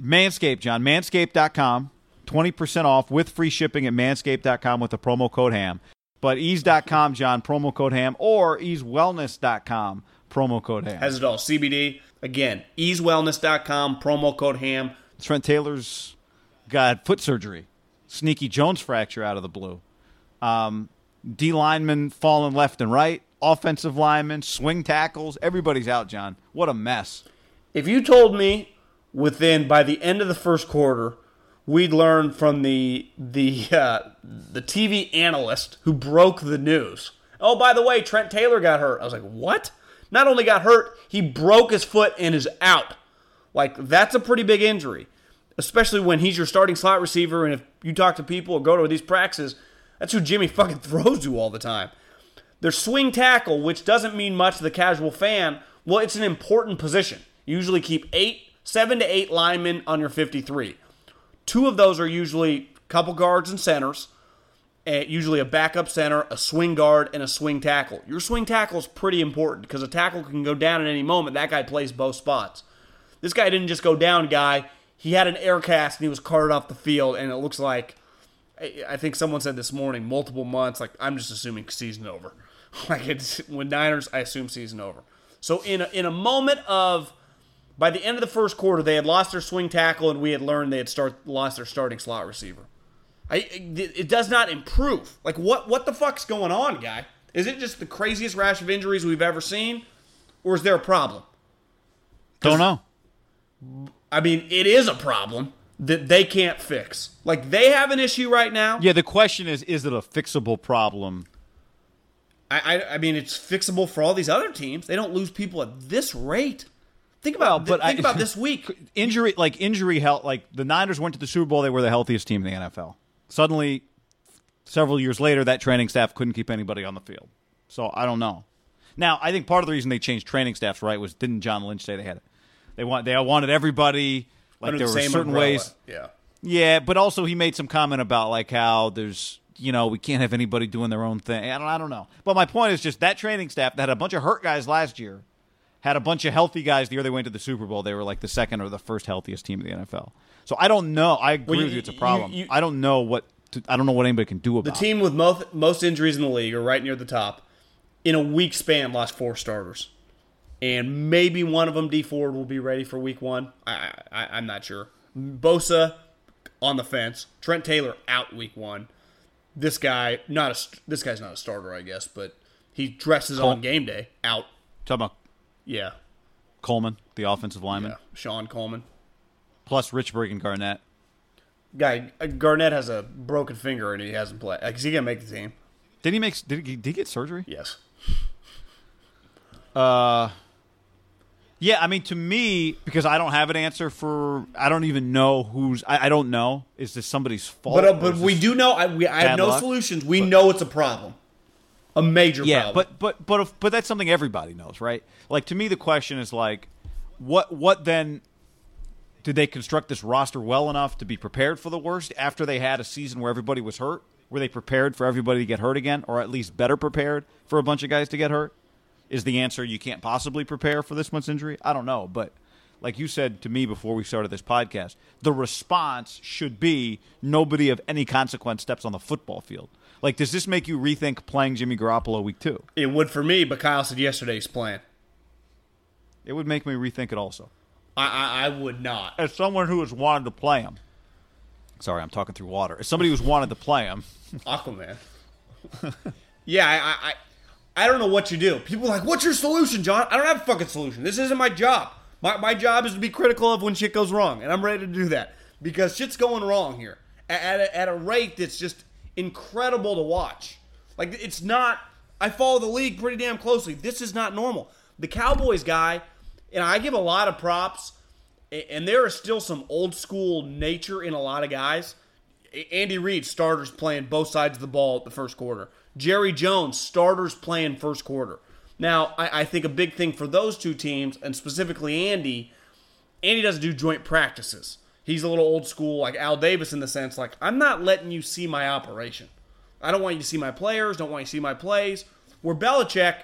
Manscaped, John. Manscaped.com. 20% off with free shipping at manscaped.com with the promo code HAM. But ease.com, John, promo code HAM, or easewellness.com, promo code HAM. Has it all. CBD. Again, easewellness.com, promo code HAM. Trent Taylor's got foot surgery. Sneaky Jones fracture out of the blue. Um, D linemen falling left and right. Offensive linemen, swing tackles. Everybody's out, John. What a mess. If you told me within by the end of the first quarter, we'd learn from the the uh, the TV analyst who broke the news. Oh, by the way, Trent Taylor got hurt. I was like, what? Not only got hurt, he broke his foot and is out. Like that's a pretty big injury, especially when he's your starting slot receiver. And if you talk to people or go to these practices, that's who Jimmy fucking throws to all the time. Their swing tackle, which doesn't mean much to the casual fan, well, it's an important position. You usually keep eight, seven to eight linemen on your 53. Two of those are usually couple guards and centers, and usually a backup center, a swing guard, and a swing tackle. Your swing tackle is pretty important because a tackle can go down at any moment. That guy plays both spots. This guy didn't just go down, guy. He had an air cast and he was carted off the field, and it looks like I think someone said this morning, multiple months. Like I'm just assuming season over. Like it's when Niners, I assume season over. So in a, in a moment of by the end of the first quarter, they had lost their swing tackle, and we had learned they had start lost their starting slot receiver. I, it does not improve. Like what what the fuck's going on, guy? Is it just the craziest rash of injuries we've ever seen, or is there a problem? Don't know. I mean, it is a problem that they can't fix. Like they have an issue right now. Yeah, the question is is it a fixable problem? I, I, I mean, it's fixable for all these other teams. They don't lose people at this rate. Think about, Well, but but think I- about this week. Injury like injury health like the Niners went to the Super Bowl, they were the healthiest team in the NFL. Suddenly several years later that training staff couldn't keep anybody on the field. So I don't know. Now, I think part of the reason they changed training staffs, right, was didn't John Lynch say they had it? They want they wanted everybody like Under there the were same certain umbrella. ways Yeah. Yeah, but also he made some comment about like how there's you know we can't have anybody doing their own thing. I don't I don't know. But my point is just that training staff that had a bunch of hurt guys last year had a bunch of healthy guys the year they went to the Super Bowl. They were like the second or the first healthiest team in the NFL. So I don't know. I agree Well, with you- you. It's a problem. you- I don't know what to, I don't know what anybody can do about. The team with most most injuries in the league are right near the top. In a week span, lost four starters, and maybe one of them, Dee Ford, will be ready for Week One. I, I I'm not sure. Bosa on the fence. Trent Taylor out Week One. This guy not a this guy's not a starter, I guess, but he dresses Col- on game day. Out. Talking about Yeah. Coleman, the offensive lineman, Yeah. Shon Coleman. plus Richburg and Garnett. Guy uh, Garnett has a broken finger and he hasn't played. Is he gonna make the team? Did he make? Did he, did he get surgery? Yes. Uh, yeah. I mean, to me, because I don't have an answer for. I don't even know who's. I, I don't know. Is this somebody's fault? But uh, but we do know. I, we, I have no luck? solutions. We know it's a problem, a major Yeah, problem. but but but if, but that's something everybody knows, right? Like to me, the question is like, what what then did they construct this roster well enough to be prepared for the worst after they had a season where everybody was hurt? Were they prepared for everybody to get hurt again, or at least better prepared for a bunch of guys to get hurt? Is the answer you can't possibly prepare for this month's injury? I don't know, but like you said to me before we started this podcast, the response should be nobody of any consequence steps on the football field. Like, does this make you rethink playing Jimmy Garoppolo week two? It would for me, but Kyle said yesterday he's playing. It would make me rethink it also. I, I, I would not. As someone who has wanted to play him, sorry, I'm talking through water. As somebody who's wanted to play him, Aquaman. yeah, I, I, I don't know what you do. People are like, what's your solution, John? I don't have a fucking solution. This isn't my job. My, my job is to be critical of when shit goes wrong, and I'm ready to do that because shit's going wrong here at, at, a, at a rate that's just incredible to watch. Like, it's not. I follow the league pretty damn closely. This is not normal. The Cowboys guy, and I give a lot of props, and there is still some old school nature in a lot of guys. Andy Reid, starters playing both sides of the ball at the first quarter. Jerry Jones, starters playing first quarter. Now, I, I, think a big thing for those two teams, and specifically Andy, Andy doesn't do joint practices. He's a little old school, like Al Davis, in the sense like I'm not letting you see my operation. I don't want you to see my players. Don't want you to see my plays. Where Belichick,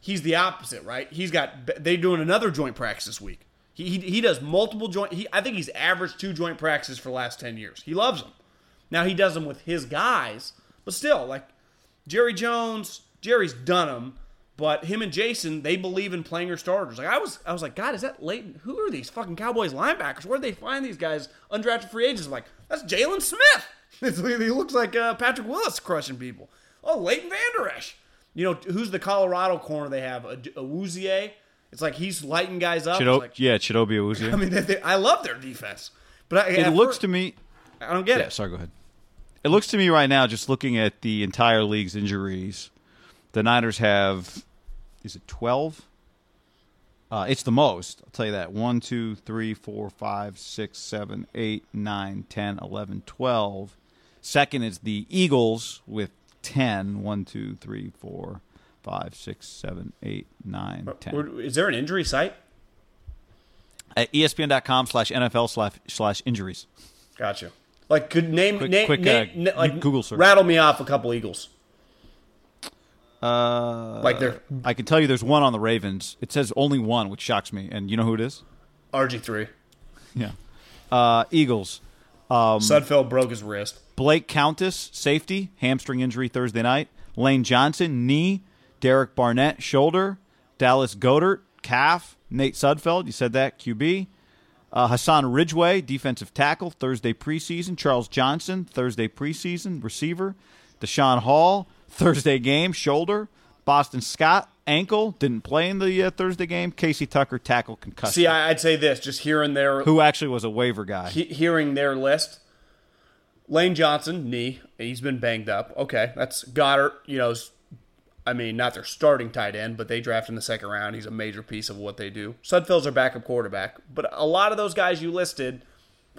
he's the opposite, right? He's got they're doing another joint practice this week. He, he, he does multiple joint. He, I think he's averaged two joint practices for the last ten years. He loves them. Now he does them with his guys, but still, like Jerry Jones, Jerry's done them, but him and Jason, they believe in playing your starters. Like I was, I was like, God, is that Leighton? Who are these fucking Cowboys linebackers? Where do they find these guys? Undrafted free agents. I'm like, that's Jaylon Smith. he looks like uh, Patrick Willis crushing people. Oh, Leighton Vander Esch. You know who's the Colorado corner they have? A, Awuzie. It's like he's lighting guys up. Chido- like, yeah, Chidobe Awuzie. I mean, they, they, I love their defense, but I, it looks to me. I don't get yeah, it. Sorry, go ahead. It looks to me right now, just looking at the entire league's injuries, the Niners have is it twelve? Uh, it's the most. I'll tell you that. 1, 2, 3, 4, 5, 6, 7, 8, 9, 10, 11, 12. Second is the Eagles with 10. 1, 2, 3, 4, 5, 6, 7, 8, 9, 10. Is there an injury site? At ESPN.com slash NFL slash, slash injuries. Gotcha. Like, could name, quick, name, quick, name, uh, like, Google search. Rattle me off a couple Eagles. Uh, like they're I can tell you there's one on the Ravens. It says only one, which shocks me. And you know who it is? RG three. Yeah. Uh, Eagles. Um, Sudfeld broke his wrist. Blake Countess, safety, hamstring injury Thursday night. Lane Johnson, knee. Derek Barnett, shoulder. Dallas Goedert, calf. Nate Sudfeld, you said that, QB. Uh, Hassan Ridgeway, defensive tackle, Thursday preseason. Charles Johnson, Thursday preseason, receiver. Deshaun Hall, Thursday game, shoulder. Boston Scott, ankle, didn't play in the uh, Thursday game. Casey Tucker, tackle, concussion. See, I'd say this, just hearing their who actually was a waiver guy. He, hearing their list, Lane Johnson, knee, he's been banged up. Okay, that's Goedert, You know, I mean, not their starting tight end, but they draft in the second round. He's a major piece of what they do. Sudfeld's their backup quarterback, but a lot of those guys you listed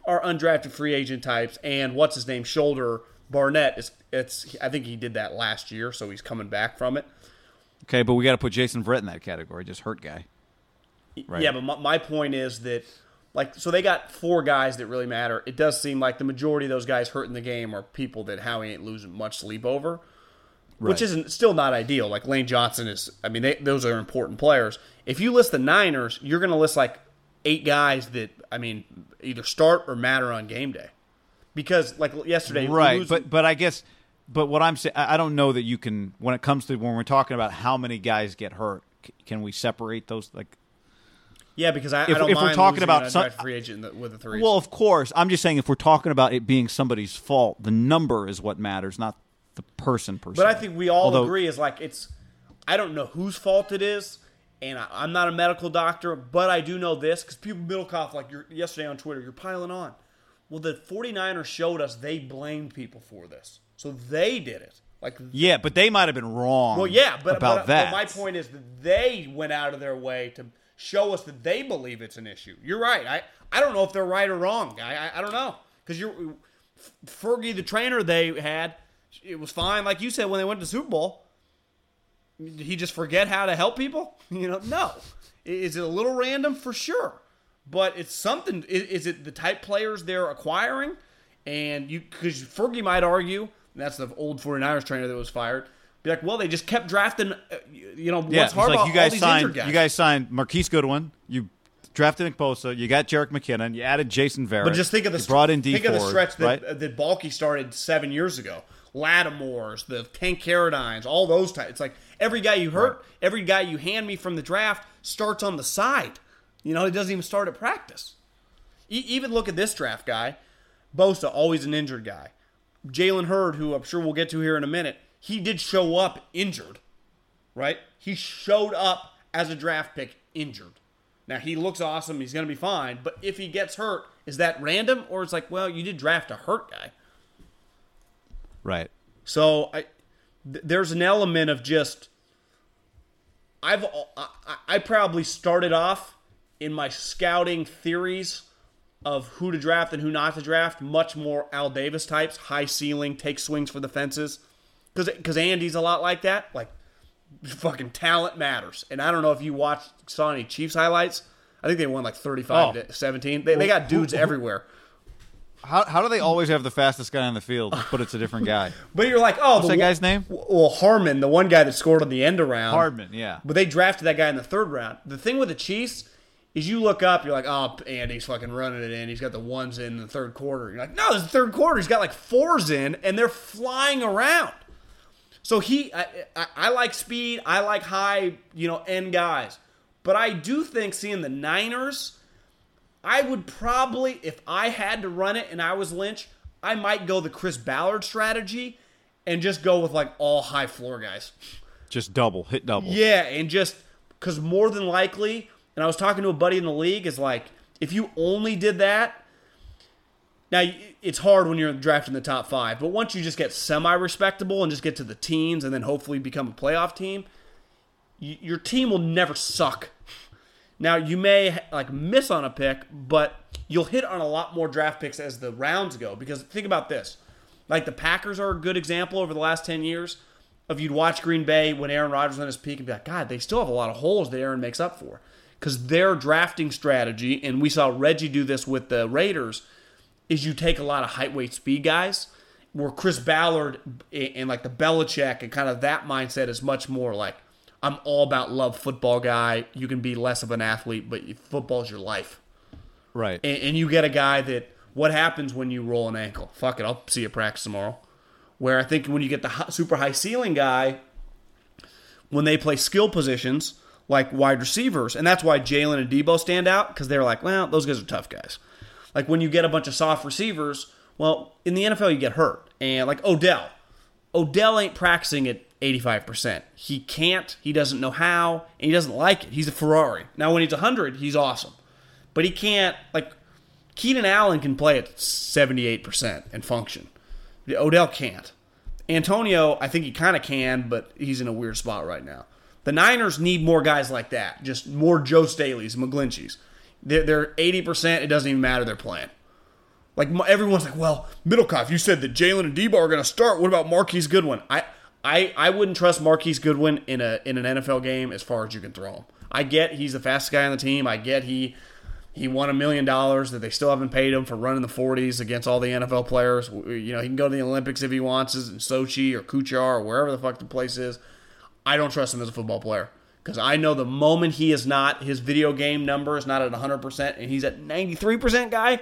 are undrafted free agent types. And what's his name, shoulder Barnett is it's I think he did that last year, so he's coming back from it. Okay, but we got to put Jason Verrett in that category, just hurt guy. Right. Yeah, but my, my point is that like so they got four guys that really matter. It does seem like the majority of those guys hurt in the game are people that Howie ain't losing much sleep over. Right. Which isn't still not ideal. Like Lane Johnson is I mean, they, those are important players. If you list the Niners, you're gonna list like eight guys that I mean either start or matter on game day because like yesterday, right? Lose- but but I guess, but what I'm saying, I don't know that you can when it comes to when we're talking about how many guys get hurt. Can we separate those like? Yeah, because I, if, I if we're talking about some, free agent with the three. Well, of course, I'm just saying if we're talking about it being somebody's fault, the number is what matters, not the person per But I think we all Although, agree is like it's. I don't know whose fault it is, and I, am not a medical doctor, but I do know this because people Middlekauff like you're, yesterday on Twitter, you're piling on. Well, the 49ers showed us they blamed people for this. So they did it. Like Yeah, but they might have been wrong. Well, yeah, but about but, that. But my point is that they went out of their way to show us that they believe it's an issue. You're right. I I don't know if they're right or wrong. I I, I don't know because you're Fergie, the trainer they had, it was fine. Like you said, when they went to the Super Bowl, did he just forget how to help people? You know, no. Is it a little random for sure? But it's something. i- Is it the type players they're acquiring? And you, because Fergie might argue, and that's the old 49ers trainer that was fired. Be like, well, they just kept drafting. uh, You know, Yeah, it's hard like about you guys signed. guys? You guys signed Marquise Goodwin. You drafted Nick Bosa. You got Jerick McKinnon. You added Jason Verrett. But just think of the brought in D think Ford, of the stretch that right? that Baalke started seven years ago. Lattimores, the Tank Carradines, all those types. It's like every guy you hurt, every guy you hand me from the draft starts on the side. You know, he doesn't even start at practice. E- even look at this draft guy, Bosa, always an injured guy. Jalen Hurd, who I'm sure we'll get to here in a minute, he did show up injured, right? He showed up as a draft pick injured. Now he looks awesome. He's going to be fine. But if he gets hurt, is that random or it's like, well, you did draft a hurt guy? right. So I, th- there's an element of just I've I, I probably started off in my scouting theories of who to draft and who not to draft much more Al Davis types, high ceiling, take swings for the fences, because because Andy's a lot like that, like fucking talent matters. And I don't know if you watched saw any Chiefs highlights. I think they won like 35 Oh. to 17. They, they got dudes everywhere. How, how do they always have the fastest guy on the field, but it's a different guy? But you're like, oh, What's the that guy's name? Well, Harmon, the one guy that scored on the end around. Hardman, yeah. But they drafted that guy in the third round. The thing with the Chiefs is you look up, you're like, oh, Andy's fucking running it in. He's got the ones in the third quarter. You're like, no, is the third quarter. He's got like fours in, and they're flying around. So he, I, I, I like speed. I like high, you know, end guys. But I do think seeing the Niners, I would probably, if I had to run it and I was Lynch, I might go the Chris Ballard strategy and just go with like all high floor guys. Just double, hit double. Yeah, and just because more than likely, and I was talking to a buddy in the league, is like if you only did that. Now it's hard when you're drafting the top five, but once you just get semi-respectable and just get to the teens, and then hopefully become a playoff team, your team will never suck. Now you may like miss on a pick, but you'll hit on a lot more draft picks as the rounds go. Because think about this: like the Packers are a good example over the last ten years of you'd watch Green Bay when Aaron Rodgers was on his peak and be like, God, they still have a lot of holes that Aaron makes up for. Because their drafting strategy, and we saw Reggie do this with the Raiders, is you take a lot of height, weight, speed guys. Where Chris Ballard and like the Belichick and kind of that mindset is much more like, I'm all about love football guy. You can be less of an athlete, but football's your life. Right. And, and you get a guy that, what happens when you roll an ankle? Fuck it, I'll see you at practice tomorrow. Where I think when you get the super high ceiling guy, when they play skill positions like wide receivers, and that's why Jalen and Deebo stand out because they're like, well, those guys are tough guys. Like when you get a bunch of soft receivers, well, in the NFL you get hurt, and like Odell, Odell ain't practicing at 85%. He can't, he doesn't know how, and he doesn't like it. He's a Ferrari. Now when he's 100, he's awesome. But he can't like Keenan Allen can play at 78% and function. Odell can't. Antonio, I think he kind of can, but he's in a weird spot right now. The Niners need more guys like that, just more Joe Staley's, McGlinchey's. They're, they're 80%, it doesn't even matter their plan. Like everyone's like, well, Middlekauff, you said that Jalen and Deebo are going to start. What about Marquise Goodwin? I, I, I wouldn't trust Marquise Goodwin in a in an NFL game as far as you can throw him. I get he's the fastest guy on the team. I get he he won a million dollars that they still haven't paid him for running the 40s against all the NFL players. You know, he can go to the Olympics if he wants, in Sochi or Kuchar or wherever the fuck the place is. I don't trust him as a football player because I know the moment he is not, his video game number is not at 100% and he's at 93% guy,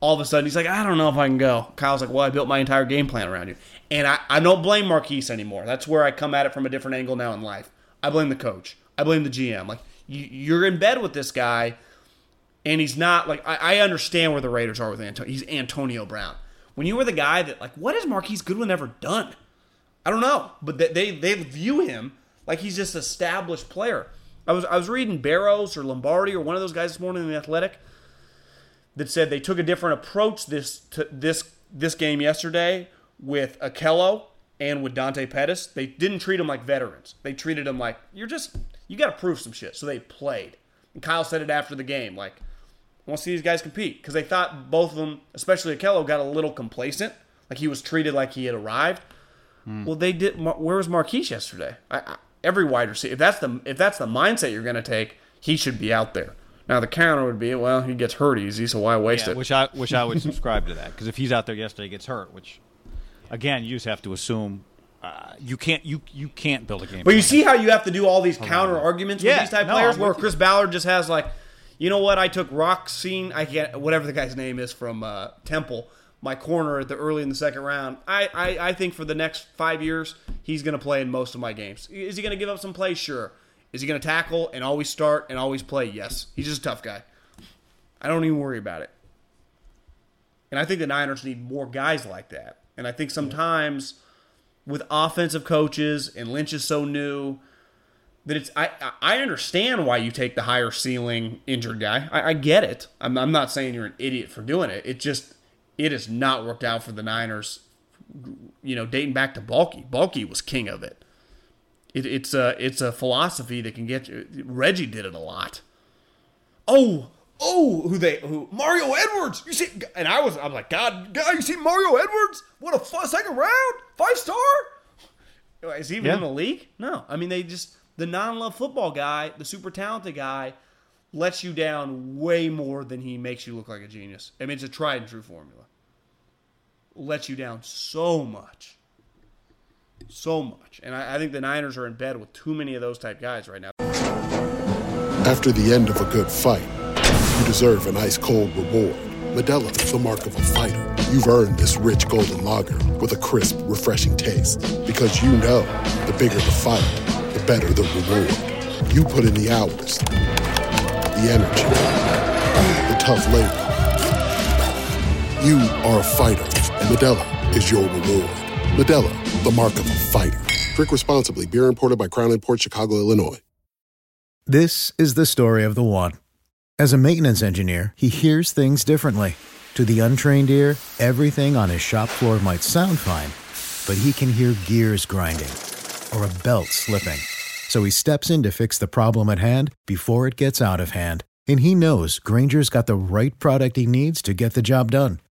all of a sudden he's like, I don't know if I can go. Kyle's like, well, I built my entire game plan around you. And I, I don't blame Marquise anymore. That's where I come at it from a different angle now in life. I blame the coach. I blame the GM. Like, you, you're in bed with this guy and he's not like I, I understand where the Raiders are with Antonio. He's Antonio Brown. When you were the guy that like, what has Marquise Goodwin ever done? I don't know, but they they, view him like he's just established player. I was I was reading Barrows or Lombardi or one of those guys this morning in the Athletic that said they took a different approach this to this this game yesterday with Akello and with Dante Pettis. They didn't treat them like veterans. They treated them like you're just you got to prove some shit. So they played. And Kyle said it after the game, like I want to see these guys compete because they thought both of them, especially Akello, got a little complacent. Like he was treated like he had arrived. Well, they did. Where was Marquise yesterday? I, I, every wide receiver. If that's the if that's the mindset you're going to take, he should be out there. Now the counter would be, well, he gets hurt easy, so why waste Yeah, it? which I wish I would subscribe to that because if he's out there yesterday, he gets hurt. Which, again, you just have to assume uh, you can't you you can't build a game. But you see how you have to do all these counter arguments with these type no, players, I'm where with you. Chris Ballard just has like, you know what? I took Roxine, I can't, whatever the guy's name is from uh, Temple, my corner at the early in the second round. I, I, I think for the next five years, he's going to play in most of my games. Is he going to give up some plays? Sure. Is he going to tackle and always start and always play? Yes. He's just a tough guy. I don't even worry about it. And I think the Niners need more guys like that. And I think sometimes with offensive coaches and Lynch is so new that it's I I understand why you take the higher ceiling injured guy. I, I get it. I'm, I'm not saying you're an idiot for doing it. It just it has not worked out for the Niners. You know, dating back to Baalke. Baalke was king of it. it it's a it's a philosophy that can get you. Reggie did it a lot. Oh, oh, who they who Mario Edwards? You see, and I was I'm like, God, God, you see Mario Edwards? What a fu- second round, five star. Is he even Yeah. in the league? No. I mean, they just the non-love football guy, the super talented guy, lets you down way more than he makes you look like a genius. I mean, it's a tried and true formula. Lets you down so much, so much, and I, I think the Niners are in bed with too many of those type guys right now. After the end of a good fight, you deserve an ice cold reward. Modelo, the mark of a fighter. You've earned this rich golden lager with a crisp, refreshing taste. Because you know the bigger the fight, the better the reward. You put in the hours, the energy, the tough labor. You are a fighter, and Modelo is your reward. Modelo, the mark of a fighter. Drink responsibly. Beer imported by Crown Port Chicago, Illinois. This is the story of the one. As a maintenance engineer, he hears things differently. To the untrained ear, everything on his shop floor might sound fine, but he can hear gears grinding or a belt slipping. So he steps in to fix the problem at hand before it gets out of hand. And he knows Grainger's got the right product he needs to get the job done,